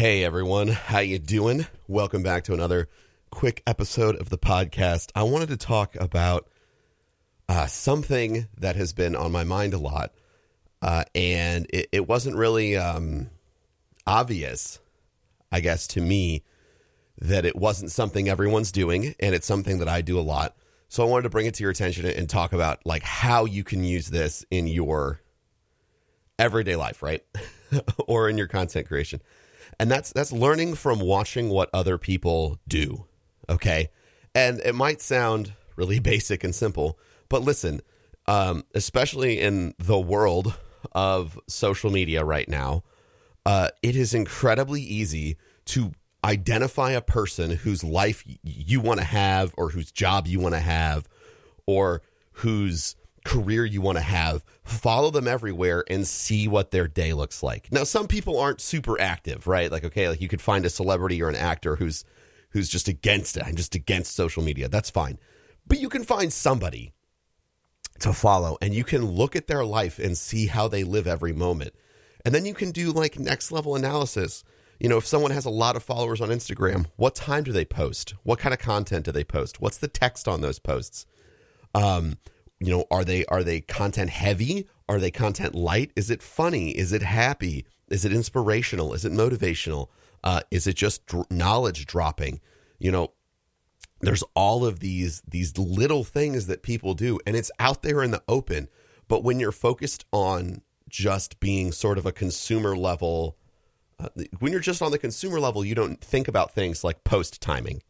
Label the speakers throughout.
Speaker 1: Hey everyone, how you doing? Welcome back to another quick episode of the podcast. I wanted to talk about uh, something that has been on my mind a lot, uh, and it, it wasn't really um, obvious, I guess, to me that it wasn't something everyone's doing, and it's something that I do a lot. So I wanted to bring it to your attention and talk about like how you can use this in your everyday life, right? or in your content creation. And that's that's learning from watching what other people do. Okay? And it might sound really basic and simple, but listen, um, especially in the world of social media right now, uh, it is incredibly easy to identify a person whose life you want to have or whose job you want to have or whose career you want to have, follow them everywhere and see what their day looks like. Now, some people aren't super active, right? Like, okay, like you could find a celebrity or an actor who's who's just against it. I'm just against social media. That's fine. But you can find somebody to follow and you can look at their life and see how they live every moment. And then you can do like next level analysis. You know, if someone has a lot of followers on Instagram, what time do they post? What kind of content do they post? What's the text on those posts? Um, you know, are they are they content heavy? Are they content light? Is it funny? Is it happy? Is it inspirational? Is it motivational? Uh, is it just dr- knowledge dropping? You know, there's all of these these little things that people do, and it's out there in the open. But when you're focused on just being sort of a consumer level, uh, when you're just on the consumer level, you don't think about things like post timing.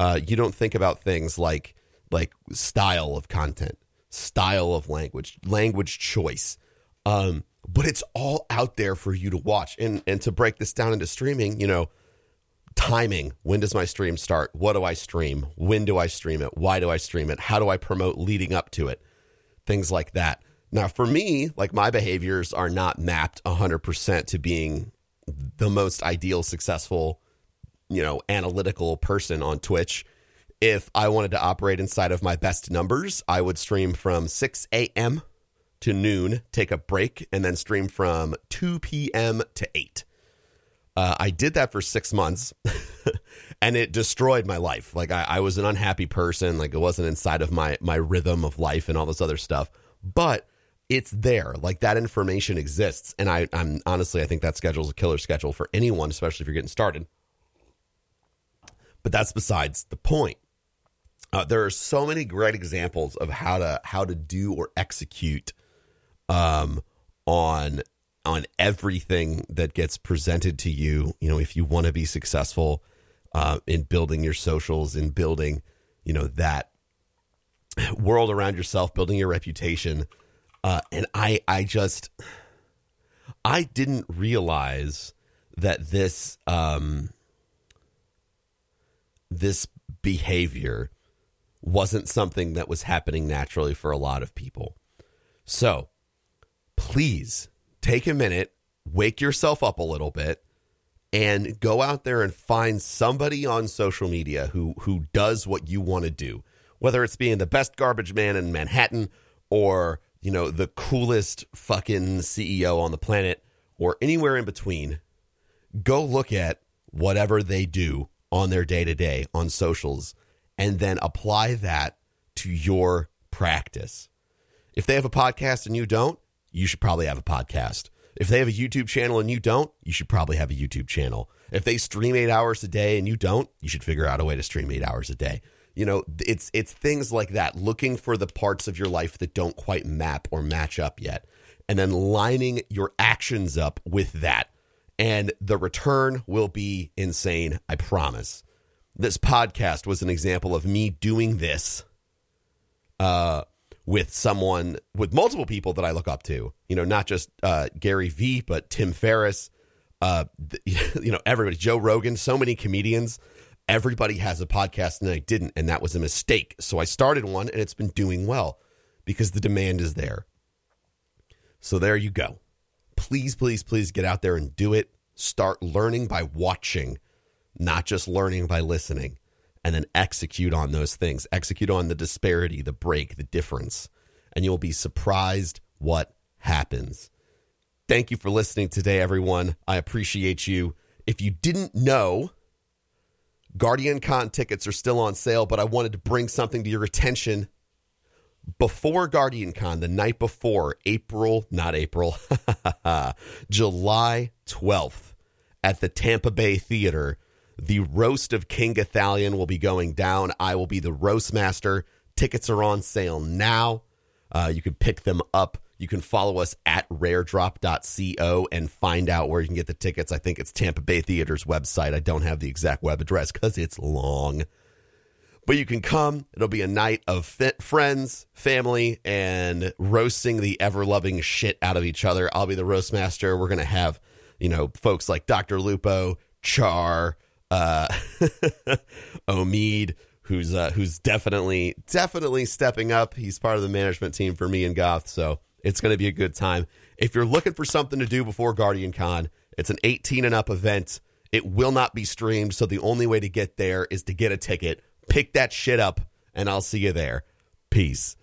Speaker 1: Uh, you don't think about things like like style of content style of language, language choice. Um, but it's all out there for you to watch. And and to break this down into streaming, you know, timing. When does my stream start? What do I stream? When do I stream it? Why do I stream it? How do I promote leading up to it? Things like that. Now, for me, like my behaviors are not mapped 100% to being the most ideal, successful, you know, analytical person on Twitch if I wanted to operate inside of my best numbers, I would stream from 6 a.m. to noon, take a break, and then stream from 2 p.m. to 8. Uh, I did that for six months and it destroyed my life. Like I, I, was an unhappy person. Like it wasn't inside of my, my rhythm of life and all this other stuff, but it's there. Like that information exists. And I, I'm honestly, I think that schedule is a killer schedule for anyone, especially if you're getting started. But that's besides the point. Uh, there are so many great examples of how to how to do or execute um, on on everything that gets presented to you. You know, if you want to be successful uh, in building your socials, in building, you know, that world around yourself, building your reputation. Uh, and I, I just, I didn't realize that this, um, this behavior wasn't something that was happening naturally for a lot of people. So please take a minute, wake yourself up a little bit, and go out there and find somebody on social media who who does what you want to do. Whether it's being the best garbage man in Manhattan or, you know, the coolest fucking CEO on the planet or anywhere in between, go look at whatever they do on their day to day on socials and then apply that to your practice. If they have a podcast and you don't, you should probably have a podcast. If they have a YouTube channel and you don't, you should probably have a YouTube channel. If they stream 8 hours a day and you don't, you should figure out a way to stream 8 hours a day. You know, it's it's things like that, looking for the parts of your life that don't quite map or match up yet and then lining your actions up with that. And the return will be insane, I promise this podcast was an example of me doing this uh, with someone, with multiple people that I look up to. You know, not just uh, Gary Vee, but Tim Ferriss. Uh, you know, everybody, Joe Rogan, so many comedians. Everybody has a podcast, and I didn't, and that was a mistake. So I started one, and it's been doing well because the demand is there. So there you go. Please, please, please get out there and do it. Start learning by watching not just learning by listening, and then execute on those things. Execute on the disparity, the break, the difference, and you'll be surprised what happens. Thank you for listening today, everyone. I appreciate you. If you didn't know, Guardian Con tickets are still on sale, but I wanted to bring something to your attention before Guardian Con, the night before, April, not April, July 12th at the Tampa Bay Theater, the roast of King Gothalion will be going down. I will be the roast master. Tickets are on sale now. Uh, you can pick them up. You can follow us at raredrop.co and find out where you can get the tickets. I think it's Tampa Bay Theater's website. I don't have the exact web address because it's long. But you can come. It'll be a night of friends, family, and roasting the ever loving shit out of each other. I'll be the roast master. We're going to have, you know, folks like Dr. Lupo, Char, uh, Omid, who's uh, who's definitely definitely stepping up. He's part of the management team for me and Goth, so it's going to be a good time. If you're looking for something to do before Guardian Con, it's an 18 and up event. It will not be streamed, so the only way to get there is to get a ticket. Pick that shit up, and I'll see you there. Peace.